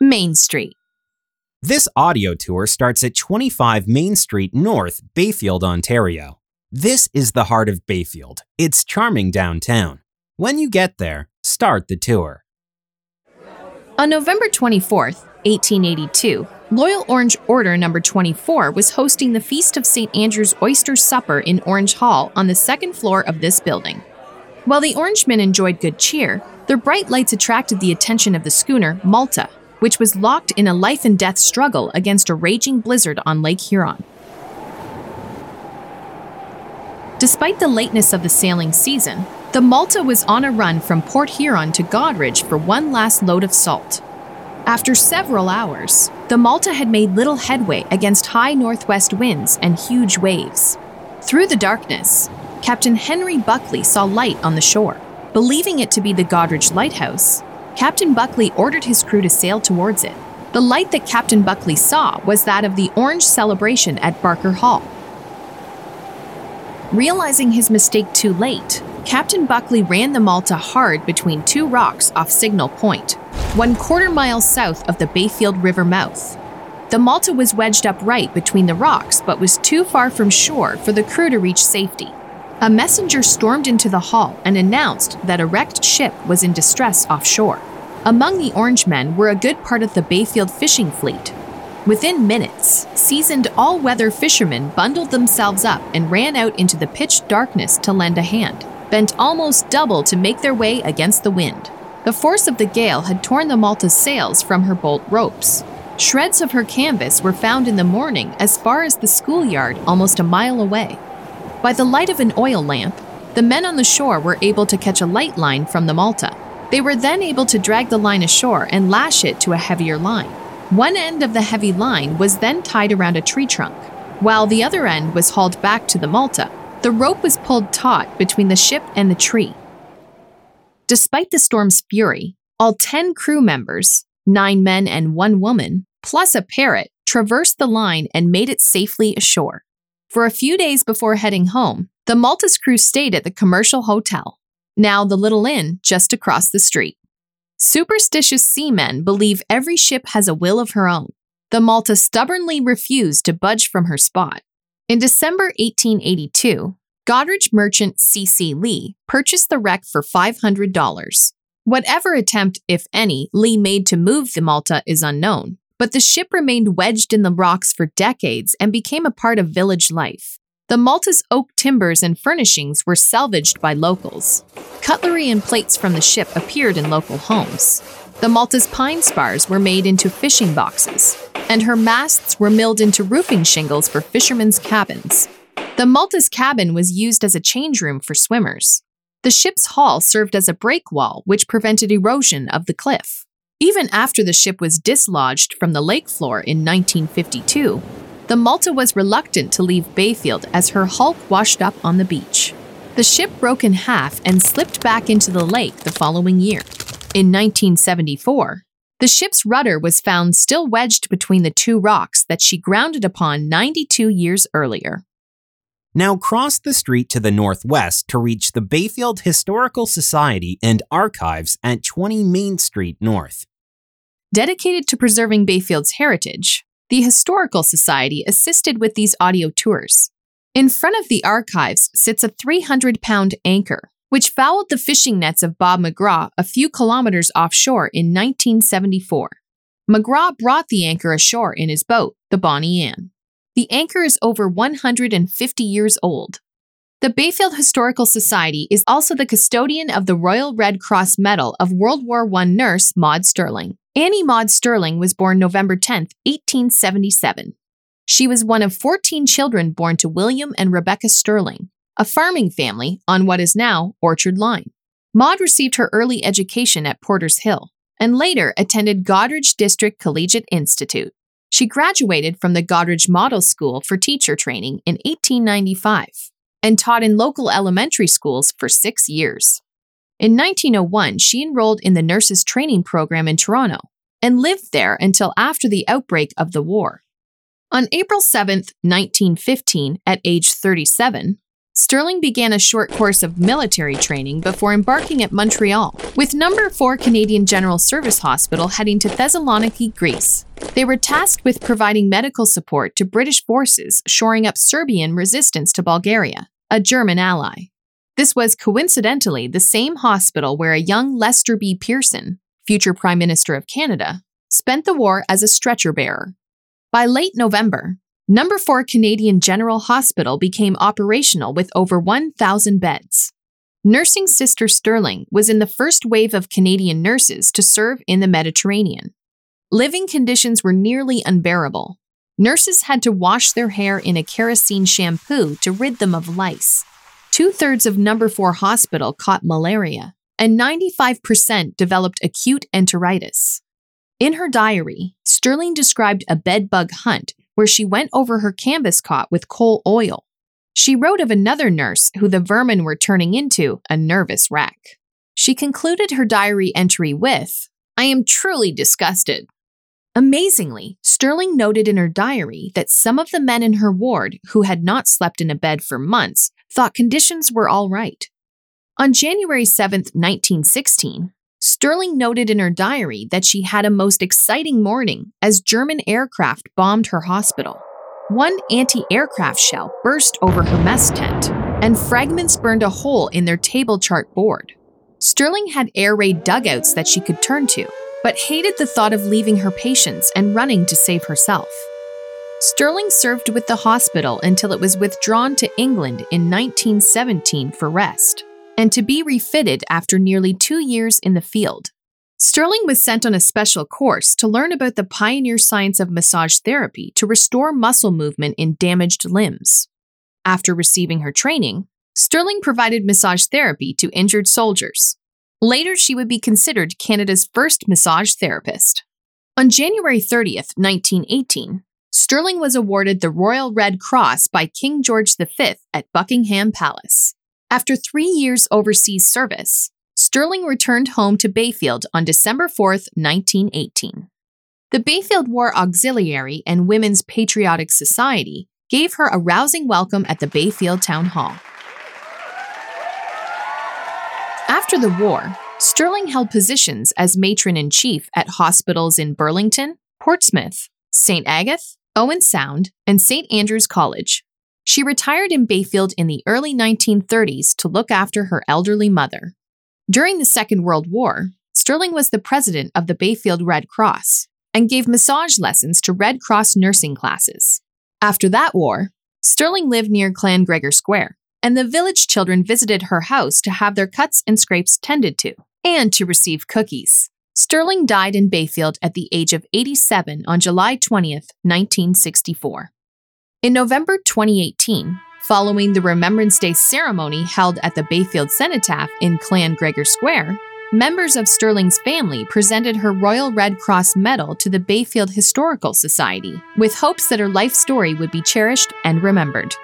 Main Street. This audio tour starts at 25 Main Street North, Bayfield, Ontario. This is the heart of Bayfield. It's charming downtown. When you get there, start the tour. On November 24, 1882, Loyal Orange Order number 24 was hosting the Feast of St. Andrew's Oyster Supper in Orange Hall on the second floor of this building. While the Orangemen enjoyed good cheer, their bright lights attracted the attention of the schooner Malta, which was locked in a life and death struggle against a raging blizzard on Lake Huron. Despite the lateness of the sailing season, the Malta was on a run from Port Huron to Goderich for one last load of salt. After several hours, the Malta had made little headway against high northwest winds and huge waves. Through the darkness, Captain Henry Buckley saw light on the shore. Believing it to be the Goderich Lighthouse, Captain Buckley ordered his crew to sail towards it. The light that Captain Buckley saw was that of the Orange celebration at Barker Hall. Realizing his mistake too late, Captain Buckley ran the Malta hard between two rocks off Signal Point, one quarter mile south of the Bayfield River mouth. The Malta was wedged upright between the rocks but was too far from shore for the crew to reach safety. A messenger stormed into the hall and announced that a wrecked ship was in distress offshore. Among the Orangemen were a good part of the Bayfield fishing fleet. Within minutes, seasoned all weather fishermen bundled themselves up and ran out into the pitch darkness to lend a hand, bent almost double to make their way against the wind. The force of the gale had torn the Malta's sails from her bolt ropes. Shreds of her canvas were found in the morning as far as the schoolyard almost a mile away. By the light of an oil lamp, the men on the shore were able to catch a light line from the Malta. They were then able to drag the line ashore and lash it to a heavier line. One end of the heavy line was then tied around a tree trunk, while the other end was hauled back to the Malta. The rope was pulled taut between the ship and the tree. Despite the storm's fury, all 10 crew members, nine men and one woman, plus a parrot, traversed the line and made it safely ashore. For a few days before heading home, the Malta's crew stayed at the commercial hotel, now the Little Inn just across the street. Superstitious seamen believe every ship has a will of her own. The Malta stubbornly refused to budge from her spot. In December 1882, Goderich merchant C.C. Lee purchased the wreck for $500. Whatever attempt, if any, Lee made to move the Malta is unknown, but the ship remained wedged in the rocks for decades and became a part of village life. The Malta's oak timbers and furnishings were salvaged by locals. Cutlery and plates from the ship appeared in local homes. The Malta's pine spars were made into fishing boxes, and her masts were milled into roofing shingles for fishermen's cabins. The Malta's cabin was used as a change room for swimmers. The ship's hull served as a break wall, which prevented erosion of the cliff. Even after the ship was dislodged from the lake floor in 1952, the Malta was reluctant to leave Bayfield as her hulk washed up on the beach. The ship broke in half and slipped back into the lake the following year. In 1974, the ship's rudder was found still wedged between the two rocks that she grounded upon 92 years earlier. Now cross the street to the northwest to reach the Bayfield Historical Society and Archives at 20 Main Street North. Dedicated to preserving Bayfield's heritage, the Historical Society assisted with these audio tours. In front of the archives sits a 300 pound anchor, which fouled the fishing nets of Bob McGraw a few kilometers offshore in 1974. McGraw brought the anchor ashore in his boat, the Bonnie Ann. The anchor is over 150 years old. The Bayfield Historical Society is also the custodian of the Royal Red Cross Medal of World War I nurse Maud Sterling. Annie Maud Sterling was born November 10, 1877. She was one of 14 children born to William and Rebecca Sterling, a farming family on what is now Orchard Line. Maud received her early education at Porter's Hill and later attended Goderich District Collegiate Institute. She graduated from the Goderich Model School for Teacher Training in 1895 and taught in local elementary schools for six years. In 1901, she enrolled in the nurses training program in Toronto and lived there until after the outbreak of the war. On April 7, 1915, at age 37, Sterling began a short course of military training before embarking at Montreal, with Number 4 Canadian General Service Hospital heading to Thessaloniki, Greece. They were tasked with providing medical support to British forces shoring up Serbian resistance to Bulgaria, a German ally. This was coincidentally the same hospital where a young Lester B. Pearson, future Prime Minister of Canada, spent the war as a stretcher bearer. By late November, Number 4 Canadian General Hospital became operational with over 1,000 beds. Nursing Sister Sterling was in the first wave of Canadian nurses to serve in the Mediterranean. Living conditions were nearly unbearable. Nurses had to wash their hair in a kerosene shampoo to rid them of lice. Two thirds of Number 4 Hospital caught malaria, and 95% developed acute enteritis. In her diary, Sterling described a bedbug hunt where she went over her canvas cot with coal oil. She wrote of another nurse who the vermin were turning into a nervous wreck. She concluded her diary entry with, I am truly disgusted. Amazingly, Sterling noted in her diary that some of the men in her ward who had not slept in a bed for months thought conditions were all right. On January 7, 1916, Sterling noted in her diary that she had a most exciting morning as German aircraft bombed her hospital. One anti aircraft shell burst over her mess tent, and fragments burned a hole in their table chart board. Sterling had air raid dugouts that she could turn to, but hated the thought of leaving her patients and running to save herself. Sterling served with the hospital until it was withdrawn to England in 1917 for rest and to be refitted after nearly two years in the field. Sterling was sent on a special course to learn about the pioneer science of massage therapy to restore muscle movement in damaged limbs. After receiving her training, Sterling provided massage therapy to injured soldiers. Later, she would be considered Canada's first massage therapist. On January 30th, 1918, Sterling was awarded the Royal Red Cross by King George V at Buckingham Palace. After three years overseas service, Sterling returned home to Bayfield on December 4, 1918. The Bayfield War Auxiliary and Women's Patriotic Society gave her a rousing welcome at the Bayfield Town Hall. After the war, Sterling held positions as matron in chief at hospitals in Burlington, Portsmouth, St. Agatha, Owen Sound, and St. Andrews College. She retired in Bayfield in the early 1930s to look after her elderly mother. During the Second World War, Sterling was the president of the Bayfield Red Cross and gave massage lessons to Red Cross nursing classes. After that war, Sterling lived near Clan Gregor Square, and the village children visited her house to have their cuts and scrapes tended to and to receive cookies. Sterling died in Bayfield at the age of 87 on July 20th, 1964. In November 2018, following the Remembrance Day ceremony held at the Bayfield Cenotaph in Clan Gregor Square, members of Sterling's family presented her Royal Red Cross Medal to the Bayfield Historical Society, with hopes that her life story would be cherished and remembered.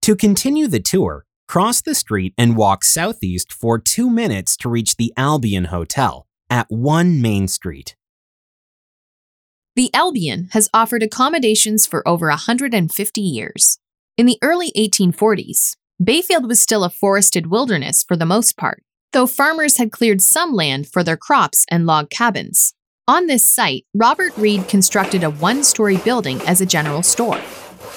To continue the tour, cross the street and walk southeast for two minutes to reach the Albion Hotel at 1 Main Street. The Albion has offered accommodations for over 150 years. In the early 1840s, Bayfield was still a forested wilderness for the most part, though farmers had cleared some land for their crops and log cabins. On this site, Robert Reed constructed a one story building as a general store.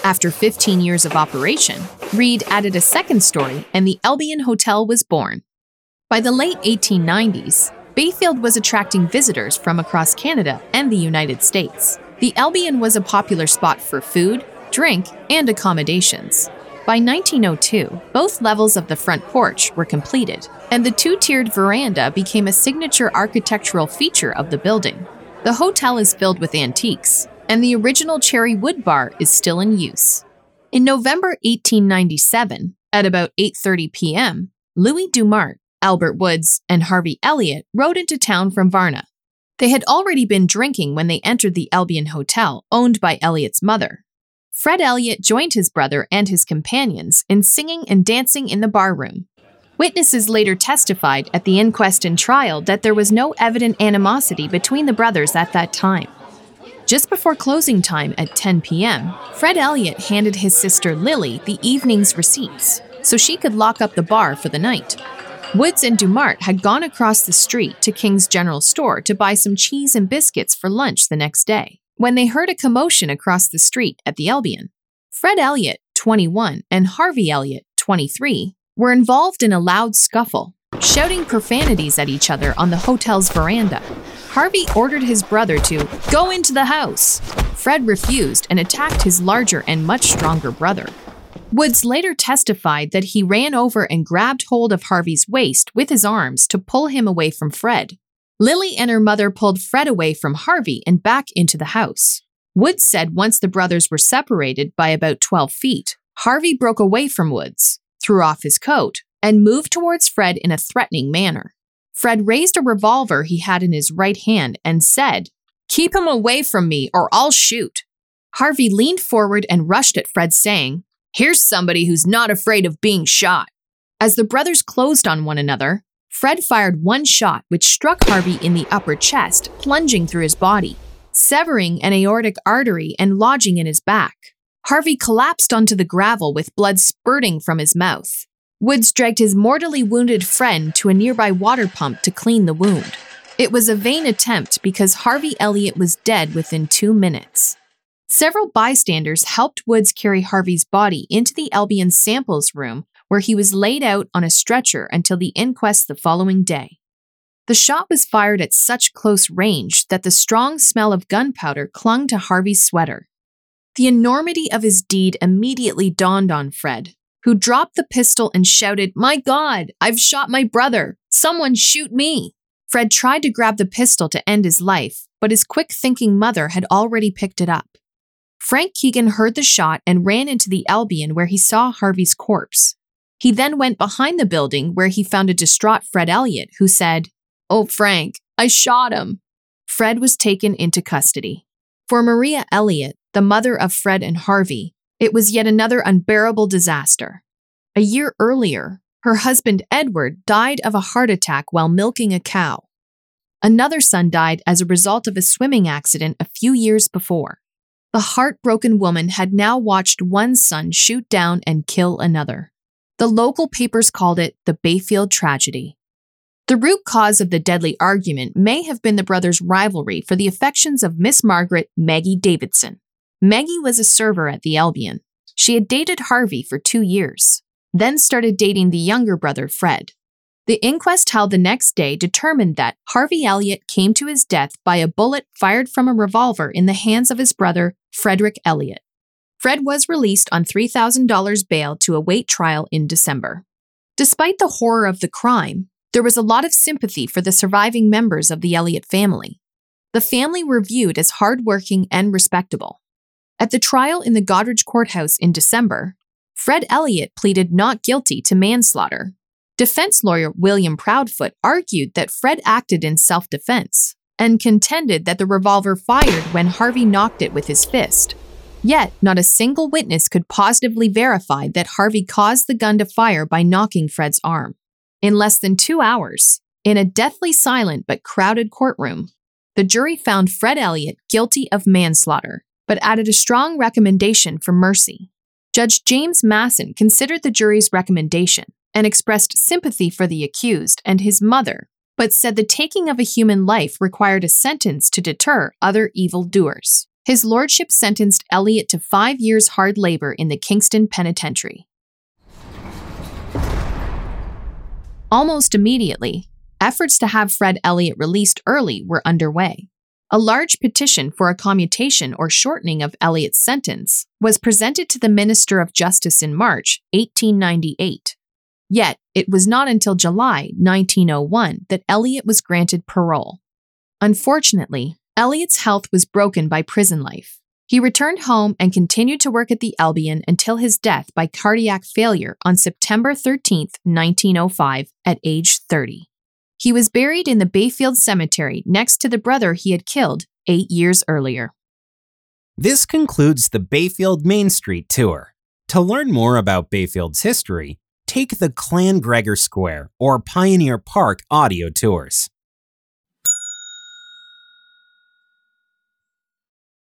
After 15 years of operation, Reed added a second story and the Albion Hotel was born. By the late 1890s, Bayfield was attracting visitors from across Canada and the United States. The Albion was a popular spot for food, drink, and accommodations. By 1902, both levels of the front porch were completed, and the two tiered veranda became a signature architectural feature of the building. The hotel is filled with antiques, and the original cherry wood bar is still in use. In November 1897, at about 8:30 p.m., Louis Dumart, Albert Woods, and Harvey Elliott rode into town from Varna. They had already been drinking when they entered the Albion Hotel, owned by Elliott's mother. Fred Elliott joined his brother and his companions in singing and dancing in the barroom. Witnesses later testified at the inquest and trial that there was no evident animosity between the brothers at that time. Just before closing time at 10 p.m., Fred Elliott handed his sister Lily the evening's receipts so she could lock up the bar for the night. Woods and Dumart had gone across the street to King's General Store to buy some cheese and biscuits for lunch the next day when they heard a commotion across the street at the Albion. Fred Elliott, 21, and Harvey Elliott, 23, were involved in a loud scuffle, shouting profanities at each other on the hotel's veranda. Harvey ordered his brother to go into the house. Fred refused and attacked his larger and much stronger brother. Woods later testified that he ran over and grabbed hold of Harvey's waist with his arms to pull him away from Fred. Lily and her mother pulled Fred away from Harvey and back into the house. Woods said once the brothers were separated by about 12 feet, Harvey broke away from Woods, threw off his coat, and moved towards Fred in a threatening manner. Fred raised a revolver he had in his right hand and said, Keep him away from me or I'll shoot. Harvey leaned forward and rushed at Fred, saying, Here's somebody who's not afraid of being shot. As the brothers closed on one another, Fred fired one shot which struck Harvey in the upper chest, plunging through his body, severing an aortic artery and lodging in his back. Harvey collapsed onto the gravel with blood spurting from his mouth. Woods dragged his mortally wounded friend to a nearby water pump to clean the wound. It was a vain attempt because Harvey Elliott was dead within two minutes. Several bystanders helped Woods carry Harvey's body into the Albion samples room, where he was laid out on a stretcher until the inquest the following day. The shot was fired at such close range that the strong smell of gunpowder clung to Harvey's sweater. The enormity of his deed immediately dawned on Fred, who dropped the pistol and shouted, My God, I've shot my brother! Someone shoot me! Fred tried to grab the pistol to end his life, but his quick thinking mother had already picked it up. Frank Keegan heard the shot and ran into the Albion where he saw Harvey's corpse. He then went behind the building where he found a distraught Fred Elliott, who said, Oh, Frank, I shot him. Fred was taken into custody. For Maria Elliott, the mother of Fred and Harvey, it was yet another unbearable disaster. A year earlier, her husband Edward died of a heart attack while milking a cow. Another son died as a result of a swimming accident a few years before. The heartbroken woman had now watched one son shoot down and kill another. The local papers called it the Bayfield tragedy. The root cause of the deadly argument may have been the brothers' rivalry for the affections of Miss Margaret Maggie Davidson. Maggie was a server at the Albion. She had dated Harvey for two years, then started dating the younger brother, Fred. The inquest held the next day determined that Harvey Elliott came to his death by a bullet fired from a revolver in the hands of his brother, Frederick Elliott. Fred was released on $3,000 bail to await trial in December. Despite the horror of the crime, there was a lot of sympathy for the surviving members of the Elliott family. The family were viewed as hardworking and respectable. At the trial in the Goderich courthouse in December, Fred Elliott pleaded not guilty to manslaughter Defense lawyer William Proudfoot argued that Fred acted in self defense and contended that the revolver fired when Harvey knocked it with his fist. Yet, not a single witness could positively verify that Harvey caused the gun to fire by knocking Fred's arm. In less than two hours, in a deathly silent but crowded courtroom, the jury found Fred Elliott guilty of manslaughter, but added a strong recommendation for mercy. Judge James Masson considered the jury's recommendation and expressed sympathy for the accused and his mother, but said the taking of a human life required a sentence to deter other evildoers. His lordship sentenced Elliott to five years hard labor in the Kingston Penitentiary. Almost immediately, efforts to have Fred Elliott released early were underway. A large petition for a commutation or shortening of Elliott's sentence was presented to the Minister of Justice in March 1898. Yet, it was not until July 1901 that Elliott was granted parole. Unfortunately, Elliott's health was broken by prison life. He returned home and continued to work at the Albion until his death by cardiac failure on September 13, 1905, at age 30. He was buried in the Bayfield Cemetery next to the brother he had killed eight years earlier. This concludes the Bayfield Main Street tour. To learn more about Bayfield's history, take the Clan Gregor Square or Pioneer Park audio tours.